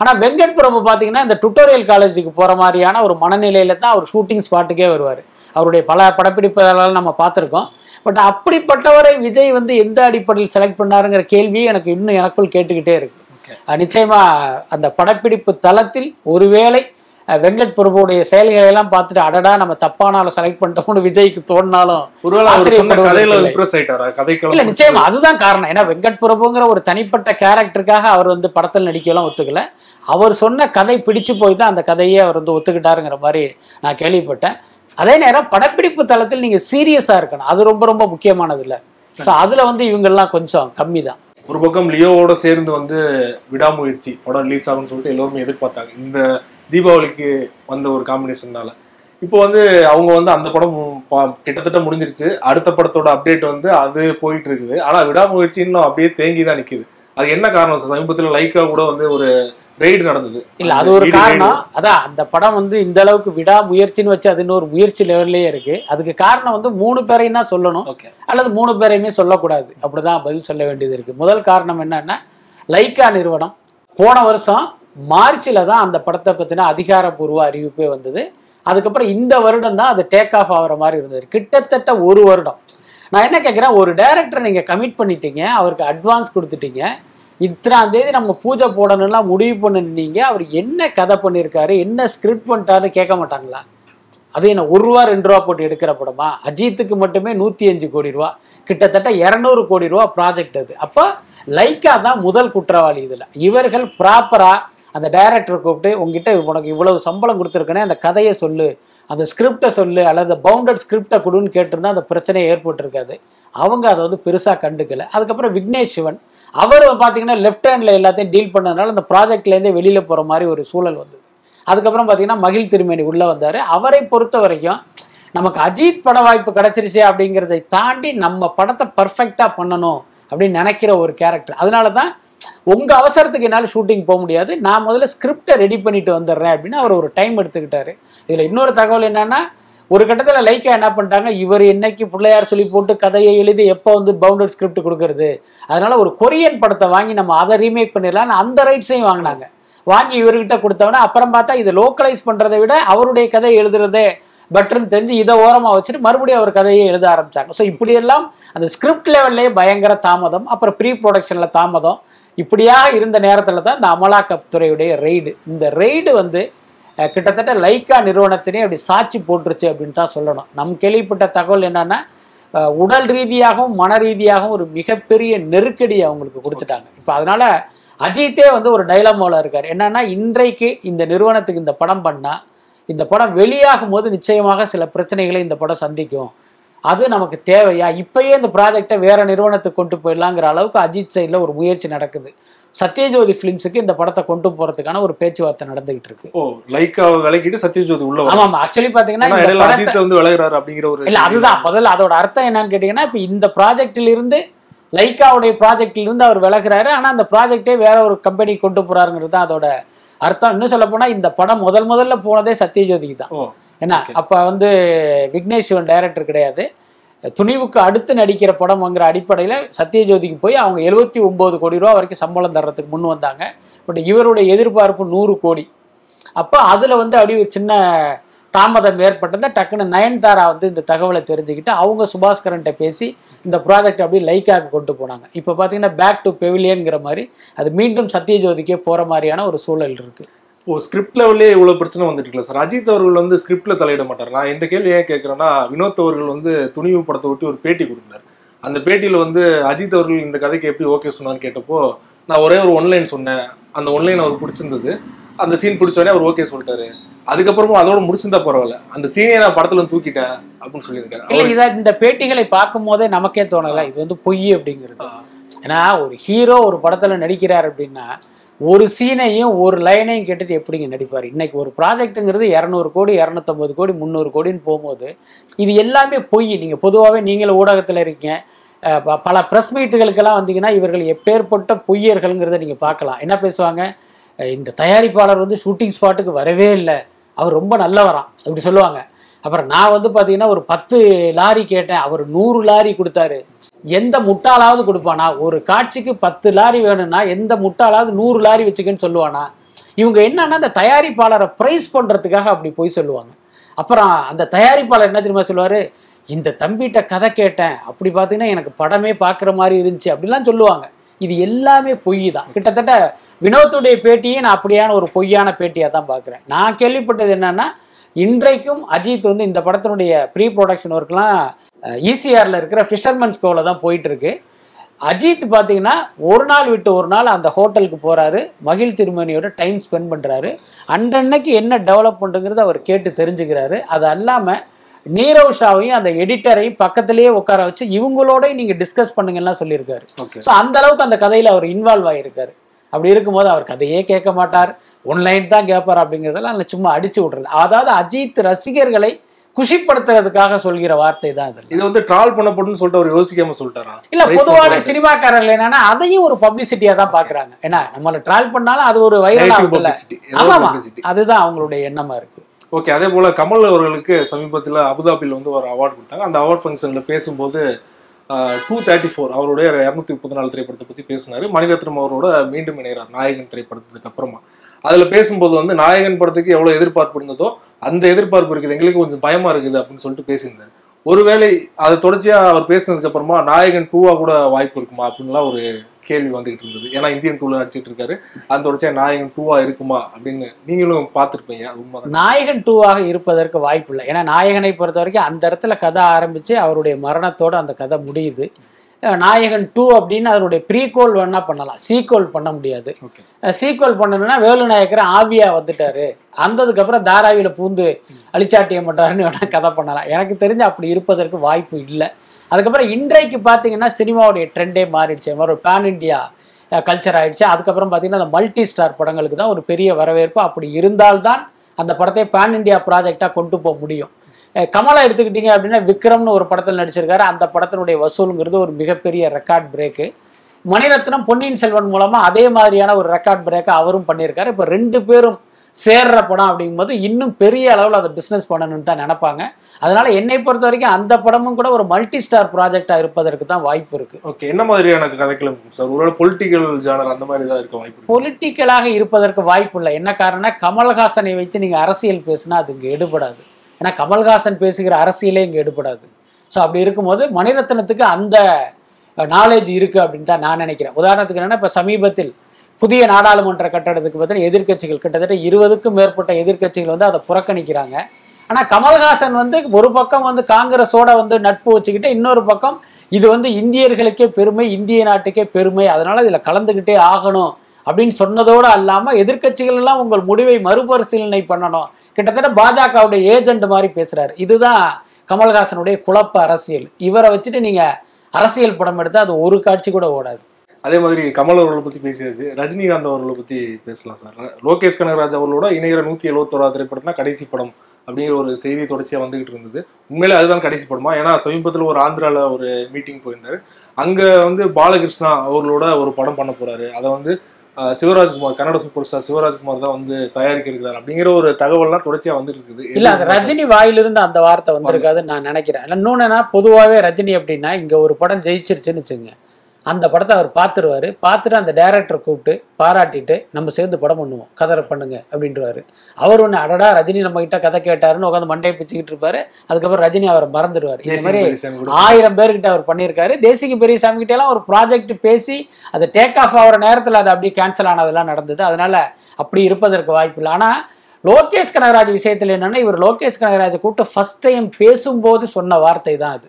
ஆனா வெங்கட் பிரபு பார்த்தீங்கன்னா இந்த டுட்டோரியல் காலேஜுக்கு போகிற மாதிரியான ஒரு மனநிலையில தான் அவர் ஷூட்டிங் ஸ்பாட்டுக்கே வருவார். அவருடைய பல படப்பிடிப்புகளெல்லாம் நம்ம பார்த்துருக்கோம். பட் அப்படிப்பட்டவரை விஜய் வந்து எந்த அடிப்படையில் செலக்ட் பண்ணாருங்கிற கேள்வி எனக்கு இன்னும் எனக்குள் கேட்டுக்கிட்டே இருக்கு. நிச்சயமா அந்த படப்பிடிப்பு தளத்தில் ஒருவேளை வெங்கட் பிரபுவுடைய செயல்களை எல்லாம் பார்த்துட்டு அடடா நம்ம தப்பானாலும் செலக்ட் பண்ணிட்டோம்னு விஜய்க்கு தோணினாலும் இல்லை. நிச்சயமா அதுதான் காரணம். ஏன்னா வெங்கட் பிரபுங்கிற ஒரு தனிப்பட்ட கேரக்டருக்காக அவர் வந்து படத்தில் நடிக்கலாம் ஒத்துக்கல. அவர் சொன்ன கதை பிடிச்சு போய் தான் அந்த கதையே அவர் வந்து ஒத்துக்கிட்டாருங்கிற மாதிரி நான் கேள்விப்பட்டேன். அதே நேரம் படப்பிடிப்பு தளத்தில் நீங்க சீரியஸா இருக்கணும். அது ரொம்ப ரொம்ப முக்கியமானது இல்ல ஸோ அதுல வந்து இவங்கெல்லாம் கொஞ்சம் கம்மி தான் ஒரு பக்கம் லியோவோட சேர்ந்து வந்து விடாமுயற்சி படம் ரிலீஸ் ஆகும்னு சொல்லிட்டு எல்லாருமே எதிர்பார்த்தாங்க. இந்த தீபாவளிக்கு வந்த ஒரு காம்பினேஷன்னால இப்போ வந்து அவங்க வந்து அந்த படம் கிட்டத்தட்ட முடிஞ்சிருச்சு. அடுத்த படத்தோட அப்டேட் வந்து அது போயிட்டு இருக்குது ஆனா விடாமுயற்சி இன்னும் அப்படியே தேங்கி தான் நிக்குது. அது என்ன காரணம்? சார் சமீபத்தில் லைக்கா கூட வந்து ஒரு ரெய்டு நடந்தது. இல்ல அது ஒரு காரணம். அதான் அந்த படம் வந்து இந்த அளவுக்கு விடா முயற்சின்னு வச்சு அது இன்னொரு முயற்சி லெவல்லே இருக்கு. அதுக்கு காரணம் வந்து மூணு பேரையும் தான் சொல்லணும். அல்லது மூணு பேரையுமே சொல்லக்கூடாது. அப்படிதான் பதில் சொல்ல வேண்டியது இருக்கு. முதல் காரணம் என்னன்னா லைக்கா நிறுவனம். போன வருஷம் மார்ச்ல தான் அந்த படத்தை பத்தின அதிகாரப்பூர்வ அறிவிப்பே வந்தது. அதுக்கப்புறம் இந்த வருடம் தான் அது டேக் ஆஃப் ஆகிற மாதிரி இருந்தது. கிட்டத்தட்ட ஒரு வருடம். நான் என்ன கேட்குறேன் ஒரு டைரக்டரை நீங்கள் கமிட் பண்ணிட்டீங்க அவருக்கு அட்வான்ஸ் கொடுத்துட்டீங்க. இத்தனாம் தேதி நம்ம பூஜை போடணும்லாம் முடிவு பண்ணிருந்தீங்க அவர் என்ன கதை பண்ணியிருக்காரு? என்ன ஸ்கிரிப்ட் பண்ணிட்டாருன்னு கேட்க மாட்டாங்களா? அது என்ன ஒரு ரூபா ரெண்டு ரூபா போட்டு எடுக்கிற படமா? அஜித்துக்கு மட்டுமே நூற்றி அஞ்சு கோடி ரூபா. கிட்டத்தட்ட இரநூறு கோடி ரூபா ப்ராஜெக்ட் அது. அப்போ லைக்கா தான் முதல் குற்றவாளி இதில். இவர்கள் ப்ராப்பராக அந்த டைரக்டர் கூப்பிட்டு உங்ககிட்ட உனக்கு இவ்வளவு சம்பளம் கொடுத்துருக்கனே அந்த கதையை சொல்லு. அந்த ஸ்கிரிப்டை சொல்லு. அல்லது பவுண்டட் ஸ்கிரிப்டை கொடுன்னு கேட்டிருந்தா அந்த பிரச்சனை ஏற்பட்டிருக்காது. அவங்க அதை வந்து பெருசாக கண்டுக்கலை. அதுக்கப்புறம் விக்னேஷ் சிவன் அவர் பார்த்தீங்கன்னா லெஃப்ட் ஹேண்டில் எல்லாத்தையும் டீல் பண்ணதுனால அந்த ப்ராஜெக்ட்லேருந்தே வெளியில் போகிற மாதிரி ஒரு சூழல் வந்தது. அதுக்கப்புறம் பார்த்தீங்கன்னா மகிழ் திருமேனி உள்ளே வந்தார். அவரை பொறுத்த வரைக்கும் நமக்கு அஜித் பட வாய்ப்பு கிடச்சிருச்சே அப்படிங்கிறதை தாண்டி நம்ம படத்தை பர்ஃபெக்டாக பண்ணணும் அப்படின்னு நினைக்கிற ஒரு கேரக்டர் அதனால தான் உங்கள் அவசரத்துக்கு என்னால் ஷூட்டிங் போக முடியாது. நான் முதல்ல ஸ்கிரிப்டை ரெடி பண்ணிட்டு வந்துடுறேன் அப்படின்னு அவர் ஒரு டைம் எடுத்துக்கிட்டாரு. இதில் இன்னொரு தகவல் என்னென்னா ஒரு கட்டத்தில் லைக்கா என்ன பண்ணிட்டாங்க? இவர் என்னைக்கு பிள்ளையார் சொல்லி போட்டு கதையை எழுதி எப்போ வந்து பவுண்டட் ஸ்கிரிப்ட் கொடுக்கறது? அதனால ஒரு கொரியன் படத்தை வாங்கி நம்ம அதை ரீமேக் பண்ணிடலாம்னு அந்த ரைட்ஸையும் வாங்கினாங்க. வாங்கி இவர்கிட்ட கொடுத்தவொடனே அப்புறம் பார்த்தா இதை லோக்கலைஸ் பண்ணுறதை விட அவருடைய கதை எழுதுறதே பெட்டர்னு தெரிஞ்சு இதை ஓரமாக வச்சுட்டு மறுபடியும் அவர் கதையை எழுத ஆரம்பிச்சாங்க. ஸோ இப்படியெல்லாம் அந்த ஸ்கிரிப்ட் லெவல்லே பயங்கர தாமதம் அப்புறம் ப்ரீ ப்ரொடக்ஷனில் தாமதம். இப்படியாக இருந்த நேரத்தில் தான் இந்த அமலாக்கத்துறையுடைய ரெய்டு இந்த ரெய்டு வந்து கிட்டத்தட்ட லைக்கா நிறுவனத்தினே அப்படி சாட்சி போட்டுருச்சு அப்படின்னு தான் சொல்லணும். நம் கேள்விப்பட்ட தகவல் என்னன்னா உடல் ரீதியாகவும் மன ரீதியாகவும் ஒரு மிகப்பெரிய நெருக்கடியை அவங்களுக்கு கொடுத்துட்டாங்க. இப்போ அதனால அஜித்தே வந்து ஒரு டைலமோல இருக்கார். என்னன்னா இன்றைக்கு இந்த நிறுவனத்துக்கு இந்த படம் பண்ணா இந்த படம் வெளியாகும் போது நிச்சயமாக சில பிரச்சனைகளை இந்த படம் சந்திக்கும். அது நமக்கு தேவையா? இப்பயே இந்த ப்ராஜெக்டை வேற நிறுவனத்துக்கு கொண்டு போயிடலாங்கிற அளவுக்கு அஜித் சைடில் ஒரு முயற்சி நடக்குது. சத்யஜோதி ஃபிலிம்ஸுக்கு இந்த படத்தை கொண்டு போறதுக்கான ஒரு பேச்சுவார்த்தை நடந்துகிட்டு இருக்கு. ஓ லைக்கா விலக்கிட்டு சத்யஜோதி உள்ள ஆமா ஆமா ஆக்சுவலி பாத்தீங்கன்னா ஏன்னா வந்து விலகுறாரு அப்படிங்கிற ஒரு இல்ல அதுதான் முதல்ல அதோட அர்த்தம் என்னன்னு கேட்டீங்கன்னா இப்ப இந்த ப்ராஜெக்டில் இருந்து லைக்காவுடைய ப்ராஜெக்டில் இருந்து அவர் விலகுறாரு. ஆனா அந்த ப்ராஜெக்டே வேற ஒரு கம்பெனி கொண்டு போறாருங்கிறது தான் அதோட அர்த்தம். இன்னும் சொல்ல போனா இந்த படம் முதல் முதல்ல போனதே சத்யஜோதிக்கு தான். ஓ என்ன அப்ப வந்து விக்னேஷ் சிவன் டைரக்டர் கிடையாது. துணிவுக்கு அடுத்து நடிக்கிற படம்ங்கிற அடிப்படையில் சத்யஜோதிக்கு போய் அவங்க எழுபத்தி ஒம்பது கோடி ரூபா வரைக்கும் சம்பளம் தர்றதுக்கு முன் வந்தாங்க. பட் இவருடைய எதிர்பார்ப்பு நூறு கோடி. அப்போ அதில் வந்து அப்படியே ஒரு சின்ன தாமதம் ஏற்பட்டதை டக்குன்னு நயன்தாரா வந்து இந்த தகவலை தெரிஞ்சுக்கிட்டு அவங்க சுபாஸ்கரன்ட்ட பேசி இந்த ப்ராஜெக்ட் அப்படியே லைக்காக கொண்டு போனாங்க. இப்போ பார்த்தீங்கன்னா பேக் டு பெவிலியன்ங்கிற மாதிரி அது மீண்டும் சத்யஜோதிக்கே போகிற மாதிரியான ஒரு சூழல் இருக்குது ஓ ஸ்கிரிப்ட் லெவல்லே இவ்வளவு பிரச்சனை வந்துட்டு இருக்குல்ல சார் அஜித் அவர்கள் வந்து ஸ்கிரிப்ட்ல தலையிட மாட்டார். நான் இந்த கேள்வி ஏன் கேட்கறேன்னா வினோத் அவர்கள் வந்து துணிவு படத்தை ஒட்டி ஒரு பேட்டி கொடுத்தாரு. அந்த பேட்டியில வந்து அஜித் அவர்கள் இந்த கதைக்கு எப்படி ஓகே சொன்னான்னு கேட்டப்போ நான் ஒரே ஒரு ஒன்லைன் சொன்னேன். அந்த ஒன்லைன் அவருக்கு பிடிச்சிருந்தது. அந்த சீன் பிடிச்சோடனே அவர் ஓகே சொல்லிட்டாரு. அதுக்கப்புறமா அதோட முடிச்சிருந்தா பரவாயில்ல. அந்த சீனை நான் படத்துல தூக்கிட்டேன் அப்படின்னு சொல்லியிருக்காரு. இல்லை இதை இந்த பேட்டிகளை பார்க்கும் போதே நமக்கே தோணல. இது வந்து பொய் அப்படிங்கிறது. ஏன்னா ஒரு ஹீரோ ஒரு படத்துல நடிக்கிறார் அப்படின்னா ஒரு சீனையும் ஒரு லைனையும் கேட்டுட்டு எப்படிங்க நடிப்பார்? இன்னைக்கு ஒரு ப்ராஜெக்ட்டுங்கிறது இரநூறு கோடி இரநூத்தம்பது கோடி முந்நூறு கோடின்னு போகும்போது இது எல்லாமே பொய். நீங்கள் பொதுவாகவே நீங்களும் ஊடகத்தில் இருக்கீங்க. ப- பல ப்ரெஸ் மீட்டுகளுக்கெல்லாம் வந்தீங்கன்னா இவர்கள் எப்பேற்பட்ட பொய்யர்கள்ங்கிறத நீங்கள் பார்க்கலாம். என்ன பேசுவாங்க? இந்த தயாரிப்பாளர் வந்து ஷூட்டிங் ஸ்பாட்டுக்கு வரவே இல்லை. அவர் ரொம்ப நல்லவராம். அப்படி சொல்லுவாங்க. அப்புறம் நான் வந்து பார்த்தீங்கன்னா ஒரு பத்து லாரி கேட்டேன். அவர் நூறு லாரி கொடுத்தாரு. எந்த முட்டாளாவது கொடுப்பானா? ஒரு காட்சிக்கு பத்து லாரி வேணும்னா எந்த முட்டாளாவது நூறு லாரி வச்சுக்கன்னு சொல்லுவானா? இவங்க என்னன்னா அந்த தயாரிப்பாளரை ப்ரைஸ் பண்ணுறதுக்காக அப்படி போய் சொல்லுவாங்க. அப்புறம் அந்த தயாரிப்பாளர் என்ன தெரியுமா சொல்லுவார்? இந்த தம்பிகிட்ட கதை கேட்டேன். அப்படி பார்த்தீங்கன்னா எனக்கு படமே பார்க்குற மாதிரி இருந்துச்சு. அப்படிலாம் சொல்லுவாங்க. இது எல்லாமே பொய் தான். கிட்டத்தட்ட வினோத்துடைய பேட்டியை நான் அப்படியான ஒரு பொய்யான பேட்டியாக தான் பார்க்குறேன் நான் கேள்விப்பட்டது என்னன்னா இன்றைக்கும் அஜித் வந்து இந்த படத்தினுடைய ப்ரீ ப்ரொடக்ஷன் ஒர்க்லாம் ஈசிஆரில் இருக்கிற ஃபிஷர்மன்ஸ் கோவில் தான் போயிட்டு இருக்கு அஜித் பார்த்தீங்கன்னா ஒரு நாள் விட்டு ஒரு நாள் அந்த ஹோட்டலுக்கு போறாரு. மகிழ் திருமணியோட டைம் ஸ்பெண்ட் பண்றாரு. அன்றன்னைக்கு என்ன டெவலப் பண்ணுங்கிறத அவர் கேட்டு தெரிஞ்சுக்கிறாரு. அது அல்லாம நீரவ் ஷாவையும் அந்த எடிட்டரையும் பக்கத்திலேயே உட்கார வச்சு இவங்களோடய நீங்க டிஸ்கஸ் பண்ணுங்கலாம் சொல்லியிருக்காரு. ஸோ அந்த அளவுக்கு அந்த கதையில அவர் இன்வால்வ் ஆகியிருக்காரு அப்படி இருக்கும்போது அவர் கதையே கேட்க மாட்டார். ஒன்லைன் தான் கேட்பார் அப்படிங்கிறதெல்லாம் சும்மா அடிச்சு விடுறது அதாவது அஜித் ரசிகர்களை குஷிப்படுத்துறதுக்காக சொல்கிற வார்த்தை தான் இது இது வந்து ட்ரால் பண்ணப்படுன்னு சொல்லிட்டு அவர் யோசிக்காம சொல்லிட்டாரா? இல்ல பண்றாரு. சினிமாக்காரர்கள் என்னன்னா அதையும் ஒரு பப்ளிசிட்டியா தான் பாக்குறாங்க ஏன்னா நம்மள ட்ரால் பண்ணாலும் அது ஒரு வைரல் ஆகுதுல்ல. அதுதான் அவங்களுடைய எண்ணமா இருக்கு. ஓகே அதே போல கமல் அவர்களுக்கு சமீபத்தில் அபுதாபியில் வந்து ஒரு அவார்டு கொடுத்தாங்க. அந்த அவார்ட் ஃபங்க்ஷனில் பேசும்போது டூ தேர்ட்டி ஃபோர் அவருடைய இரநூத்தி முப்பத்தி நாலு திரைப்படத்தை பற்றி பேசினாரு. மணிரத்னம் அவரோட மீண்டும் இணைகிறார் நாயகன் திரைப்படத்துக்கு அப்புறமா. அதில் பேசும்போது வந்து நாயகன் படத்துக்கு எவ்வளோ எதிர்பார்ப்பு இருந்ததோ அந்த எதிர்பார்ப்பு இருக்குது. எங்களுக்கு கொஞ்சம் பயமாக இருக்குது அப்படின்னு சொல்லிட்டு பேசியிருந்தார். ஒருவேளை அதை தொடர்ச்சியாக அவர் பேசினதுக்கப்புறமா நாயகன் டூவா கூட வாய்ப்பு இருக்குமா அப்படின்லாம் ஒரு கேள்வி வந்துகிட்டு இருந்தது. ஏன்னா இந்தியன் டூல நடிச்சிட்டு இருக்காரு. அந்த தொடர்ச்சியா நாயகன் டூவா இருக்குமா அப்படின்னு நீங்களும் பார்த்துருப்பீங்க. உண்மை நாயகன் டூவாக இருப்பதற்கு வாய்ப்பு இல்லை. ஏன்னா நாயகனை பொறுத்த வரைக்கும் அந்த இடத்துல கதை ஆரம்பிச்சு அவருடைய மரணத்தோட அந்த கதை முடியுது. நாயகன் டூ அப்படின்னு அதனுடைய ப்ரீகோல் வேணா பண்ணலாம். சீக்வல் பண்ண முடியாது. ஓகே சீக்வல் பண்ணணும்னா வேலு நாயக்கர் ஆவியா வந்துட்டாரு. அந்ததுக்கு அப்புறம் தாராவியில பூந்து அழிச்சாட்டியம் பண்றாருன்னு வேணா கதை பண்ணலாம். எனக்கு தெரிஞ்சு அப்படி இருப்பதற்கு வாய்ப்பு இல்லை. அதுக்கப்புறம் இன்றைக்கு பார்த்தீங்கன்னா சினிமாவுடைய ட்ரெண்டே மாறிடுச்சு. ஒரு பேன் இண்டியா கல்ச்சர் ஆயிடுச்சு. அதுக்கப்புறம் பார்த்தீங்கன்னா அந்த மல்டி ஸ்டார் படங்களுக்கு தான் ஒரு பெரிய வரவேற்பு. அப்படி இருந்தால்தான் அந்த படத்தை பேன் இண்டியா ப்ராஜெக்டாக கொண்டு போக முடியும். கமலா எடுத்துக்கிட்டீங்க அப்படின்னா விக்ரம்னு ஒரு படத்தில் நடிச்சிருக்காரு. அந்த படத்தினுடைய வசூலுங்கிறது ஒரு மிகப்பெரிய ரெக்கார்ட் பிரேக்கு மணிரத்னம் பொன்னியின் செல்வன் மூலமா அதே மாதிரியான ஒரு ரெக்கார்ட் பிரேக்கை அவரும் பண்ணியிருக்காரு. இப்போ ரெண்டு பேரும் சேர்ற படம் அப்படிங்கும்போது இன்னும் பெரிய அளவில் அதை பிஸ்னஸ் பண்ணணும்னு தான் நினைப்பாங்க. அதனால என்னை பொறுத்த வரைக்கும் அந்த படமும் கூட ஒரு மல்டி ஸ்டார் ப்ராஜெக்டாக இருப்பதற்கு தான் வாய்ப்பு இருக்கு. ஓகே என்ன மாதிரியான கதைகள் இருக்கும் சார்? ஒருவேளை பொலிட்டிக்கல் ஜானர் அந்த மாதிரி தான் இருக்க வாய்ப்பு பொலிட்டிக்கலாக இருப்பதற்கு வாய்ப்பு இல்லை. என்ன காரணம்னா கமல்ஹாசனை வைத்து நீங்கள் அரசியல் பேசுனா அது இங்கே எடுபடாது. ஏன்னா கமல்ஹாசன் பேசுகிற அரசியலே இங்கே எடுபடாது. ஸோ அப்படி இருக்கும்போது மணிரத்னத்துக்கு அந்த நாலேஜ் இருக்கு அப்படின்னு தான் நான் நினைக்கிறேன். உதாரணத்துக்கு என்னன்னா இப்போ சமீபத்தில் புதிய நாடாளுமன்ற கட்டடத்துக்கு பார்த்தீங்கன்னா எதிர்க்கட்சிகள் கிட்டத்தட்ட இருபதுக்கும் மேற்பட்ட எதிர்க்கட்சிகள் வந்து அதை புறக்கணிக்கிறாங்க. ஆனால் கமல்ஹாசன் வந்து ஒரு பக்கம் வந்து காங்கிரஸோட வந்து நட்பு வச்சுக்கிட்டு இன்னொரு பக்கம் இது வந்து இந்தியர்களுக்கே பெருமை இந்திய நாட்டுக்கே பெருமை. அதனால இதில் கலந்துக்கிட்டே ஆகணும். அப்படின்னு சொன்னதோடு அல்லாமல் எதிர்க்கட்சிகள் எல்லாம் உங்கள் முடிவை மறுபரிசீலனை பண்ணணும். கிட்டத்தட்ட பாஜகவுடைய ஏஜென்ட் மாதிரி பேசுகிறார் இதுதான் கமல்ஹாசனுடைய குழப்ப அரசியல். இவரை வச்சுட்டு நீங்கள் அரசியல் படம் எடுத்தால் அது ஒரு காட்சி கூட ஓடாது. அதே மாதிரி கமல் அவர்களை பற்றி பேசியாச்சு. ரஜினிகாந்த் அவர்களை பற்றி பேசலாம் சார். லோகேஷ் கனகராஜ் அவர்களோட இணைகிற நூற்றி எழுபத்தோராது திரைப்படம் தான் கடைசி படம் அப்படிங்கிற ஒரு செய்தி தொடர்ச்சியாக வந்துகிட்டு இருந்தது. உண்மையிலே அதுதான் கடைசி படமா? ஏன்னா சமீபத்தில் ஒரு ஆந்திராவில் ஒரு மீட்டிங் போயிருந்தார். அங்கே வந்து பாலகிருஷ்ணா அவர்களோட ஒரு படம் பண்ண போகிறாரு அதை வந்து சிவராஜ்குமார் கன்னட சூப்பர் ஸ்டார் சிவராஜ்குமார் தான் வந்து தயாரிக்க இருக்கிறார் அப்படிங்கிற ஒரு தகவல்லாம் தொடர்ச்சியா வந்துட்டு இருக்குது இல்ல ரஜினி வாயிலிருந்து அந்த வார்த்தை வந்திருக்காதுன்னு நான் நினைக்கிறேன். இன்னொன்னு என்ன பொதுவாகவே ரஜினி அப்படின்னா இங்க ஒரு படம் ஜெயிச்சிருச்சுன்னு வச்சுங்க அந்த படத்தை அவர் பார்த்துருவாரு. பார்த்துட்டு அந்த டைரக்டரை கூப்பிட்டு பாராட்டிட்டு நம்ம சேர்ந்து படம் பண்ணுவோம். கதை பண்ணுங்க அப்படின்றவாரு அவர் ஒன்று அடடா ரஜினி நம்ம கிட்ட கதை கேட்டாருன்னு உட்காந்து மண்டையை பிச்சுக்கிட்டு இருப்பாரு. அதுக்கப்புறம் ரஜினி அவரை மறந்துடுவார். இந்த மாதிரி ஆயிரம் பேர்கிட்ட அவர் பண்ணியிருக்காரு. தேசிக பெரியசாமி கிட்ட எல்லாம் ஒரு ப்ராஜெக்ட் பேசி அது டேக் ஆஃப் ஆகிற நேரத்தில் அது அப்படியே கேன்சல் ஆனதெல்லாம் நடந்தது. அதனால அப்படி இருப்பதற்கு வாய்ப்பு இல்லை. ஆனால் லோகேஷ் கனகராஜ் விஷயத்தில் என்னன்னா இவர் லோகேஷ் கனகராஜை கூப்பிட்டு ஃபர்ஸ்ட் டைம் பேசும்போது சொன்ன வார்த்தை தான் அது.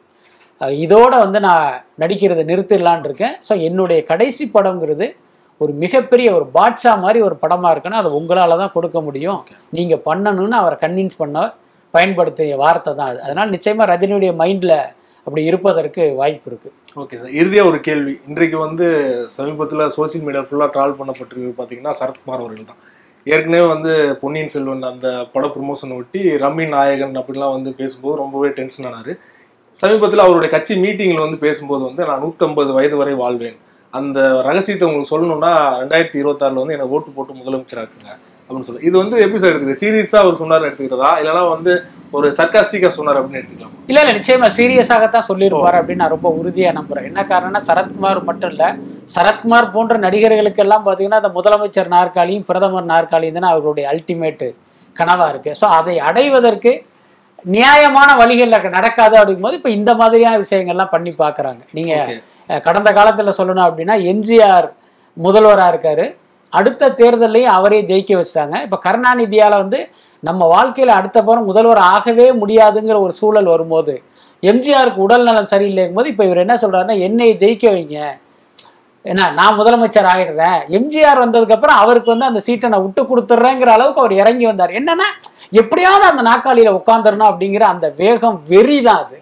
இதோட வந்து நான் நடிக்கிறதை நிறுத்திடலான் இருக்கேன். ஸோ என்னுடைய கடைசி படங்கிறது ஒரு மிகப்பெரிய ஒரு பாட்ஷா மாதிரி ஒரு படமாக இருக்குன்னா அது உங்களால் தான் கொடுக்க முடியும். நீங்கள் பண்ணணும்னு அவரை கன்வின்ஸ் பண்ண பயன்படுத்திய வார்த்தை தான் அது. அதனால நிச்சயமாக ரஜினியுடைய மைண்டில் அப்படி இருப்பதற்கு வாய்ப்பு இருக்குது ஓகே சார் இறுதியா ஒரு கேள்வி. இன்றைக்கு வந்து சமீபத்துல சோசியல் மீடியா ஃபுல்லா ட்ரால் பண்ணப்பட்டிருக்கு பாத்தீங்கன்னா சரத்குமார் அவர்கள் தான். ஏற்கனவே வந்து பொன்னியின் செல்வன் அந்த பட ப்ரொமோஷனை ஒட்டி ரம்மி நாயகன் அப்படிலாம் வந்து பேசும்போது ரொம்பவே டென்ஷன் ஆனாரு. சமீபத்தில் அவருடைய கட்சி மீட்டிங்கில் வந்து பேசும்போது வந்து நான் நூற்றம்பது வயது வரை வாழ்வேன். அந்த ரகசியத்தை உங்களுக்கு சொல்லணும்னா ரெண்டாயிரத்தி இருபத்தாறுல வந்து என்னை ஓட்டு போட்டு முதலமைச்சராக்குங்க அப்படின்னு சொல்லி. இது வந்து எப்படி சார் எடுத்துக்கிறது சீரியஸாக அவர் சொன்னார் எடுத்துக்கிறதா? இல்லைனா வந்து ஒரு சர்க்காஸ்டிக்காக சொன்னார் அப்படின்னு எடுத்துக்கலாம். இல்ல இல்ல நிச்சயமா சீரியஸாகத்தான் சொல்லியிருப்பார் அப்படின்னு நான் ரொம்ப உறுதியா நம்புறேன். என்ன காரணம்னா சரத்குமார் மட்டும் இல்ல சரத்குமார் போன்ற நடிகர்களுக்கு எல்லாம் பாத்தீங்கன்னா அந்த முதலமைச்சர் நாற்காலியும் பிரதமர் நாற்காலியும் தானே அவர்களுடைய அல்டிமேட் கனவா இருக்கு. ஸோ அதை அடைவதற்கு நியாயமான வழிகள்ல நடக்காது அப்படிங்கும்போது இப்ப இந்த மாதிரியான விஷயங்கள்லாம் பண்ணி பார்க்கறாங்க நீங்க Okay. அஹ், கடந்த காலத்துல சொல்லணும் அப்படின்னா எம்ஜிஆர் முதல்வரா இருக்காரு. அடுத்த தேர்தலையும் அவரே ஜெயிக்க வச்சிட்டாங்க. இப்ப கருணாநிதியால வந்து நம்ம வாழ்க்கையில அடுத்த புறம் முதல்வர் ஆகவே முடியாதுங்கிற ஒரு சூழல் வரும்போது எம்ஜிஆருக்கு உடல் நலம் சரியில்லைங்கும் போது இப்ப இவர் என்ன சொல்றாருன்னா என்னை ஜெயிக்க வைங்க. ஏன்னா நான் முதலமைச்சர் ஆயிடுறேன். எம்ஜிஆர் வந்ததுக்கு அப்புறம் அவருக்கு வந்து அந்த சீட்டை நான் விட்டு கொடுத்துட்றேங்கிற அளவுக்கு அவர் இறங்கி வந்தார். என்னன்னா எப்படியாவது அந்த நாற்காலியில உட்காந்துடணும் அப்படிங்கிற அந்த வேகம் வெறி தான் அது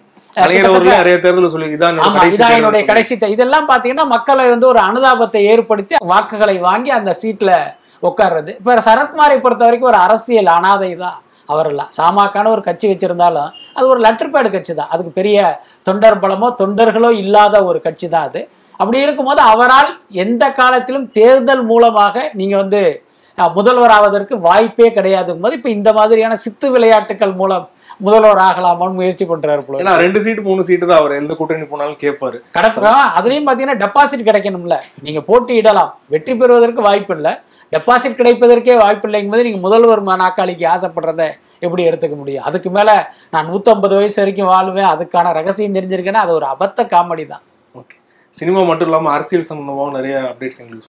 என்னுடைய. கடைசி இதெல்லாம் பாத்தீங்கன்னா மக்களை வந்து ஒரு அனுதாபத்தை ஏற்படுத்தி வாக்குகளை வாங்கி அந்த சீட்ல உட்கார்றது. இப்ப சரத்குமாரை பொறுத்த வரைக்கும் ஒரு அரசியல் அனாதை தான் அவரெல்லாம் சாமாக்கான ஒரு கட்சி வச்சிருந்தாலும் அது ஒரு லெட்டர் பேடு கட்சி தான் அதுக்கு பெரிய தொண்டர் பலமோ தொண்டர்களோ இல்லாத ஒரு கட்சி தான் அது. அப்படி இருக்கும்போது அவரால் எந்த காலத்திலும் தேர்தல் மூலமாக நீங்க வந்து முதல்வர் ஆவதற்கு வாய்ப்பே கிடையாதுங்கும் போது இப்ப இந்த மாதிரியான சித்து விளையாட்டுகள் மூலம் முதல்வர் ஆகலாமான்னு முயற்சி பண்றாரு போல ஏன்னா ரெண்டு சீட்டு மூணு சீட்டு தான் அவர் எந்த கூட்டணி போனாலும் கேட்பாரு. கடப்பா அதுலயும் பாத்தீங்கன்னா டெபாசிட் கிடைக்கணும்ல. நீங்க போட்டியிடலாம். வெற்றி பெறுவதற்கு வாய்ப்பு இல்லை. டெபாசிட் கிடைப்பதற்கே வாய்ப்பில்லைங்கும் போது நீங்கள் முதல்வர் நாற்காலிக்கு ஆசைப்படுறத எப்படி எடுத்துக்க முடியும்? அதுக்கு மேலே நான் நூற்றம்பது வயசு வரைக்கும் வாழ்வேன். அதுக்கான ரகசியம் தெரிஞ்சிருக்கேன்னா அது ஒரு அபத்த காமெடி தான். ஓகே சினிமா மட்டும் இல்லாம அரசியல் சம்பந்தமாகவும் நிறைய அப்டேட்ஸ் எங்களுக்கு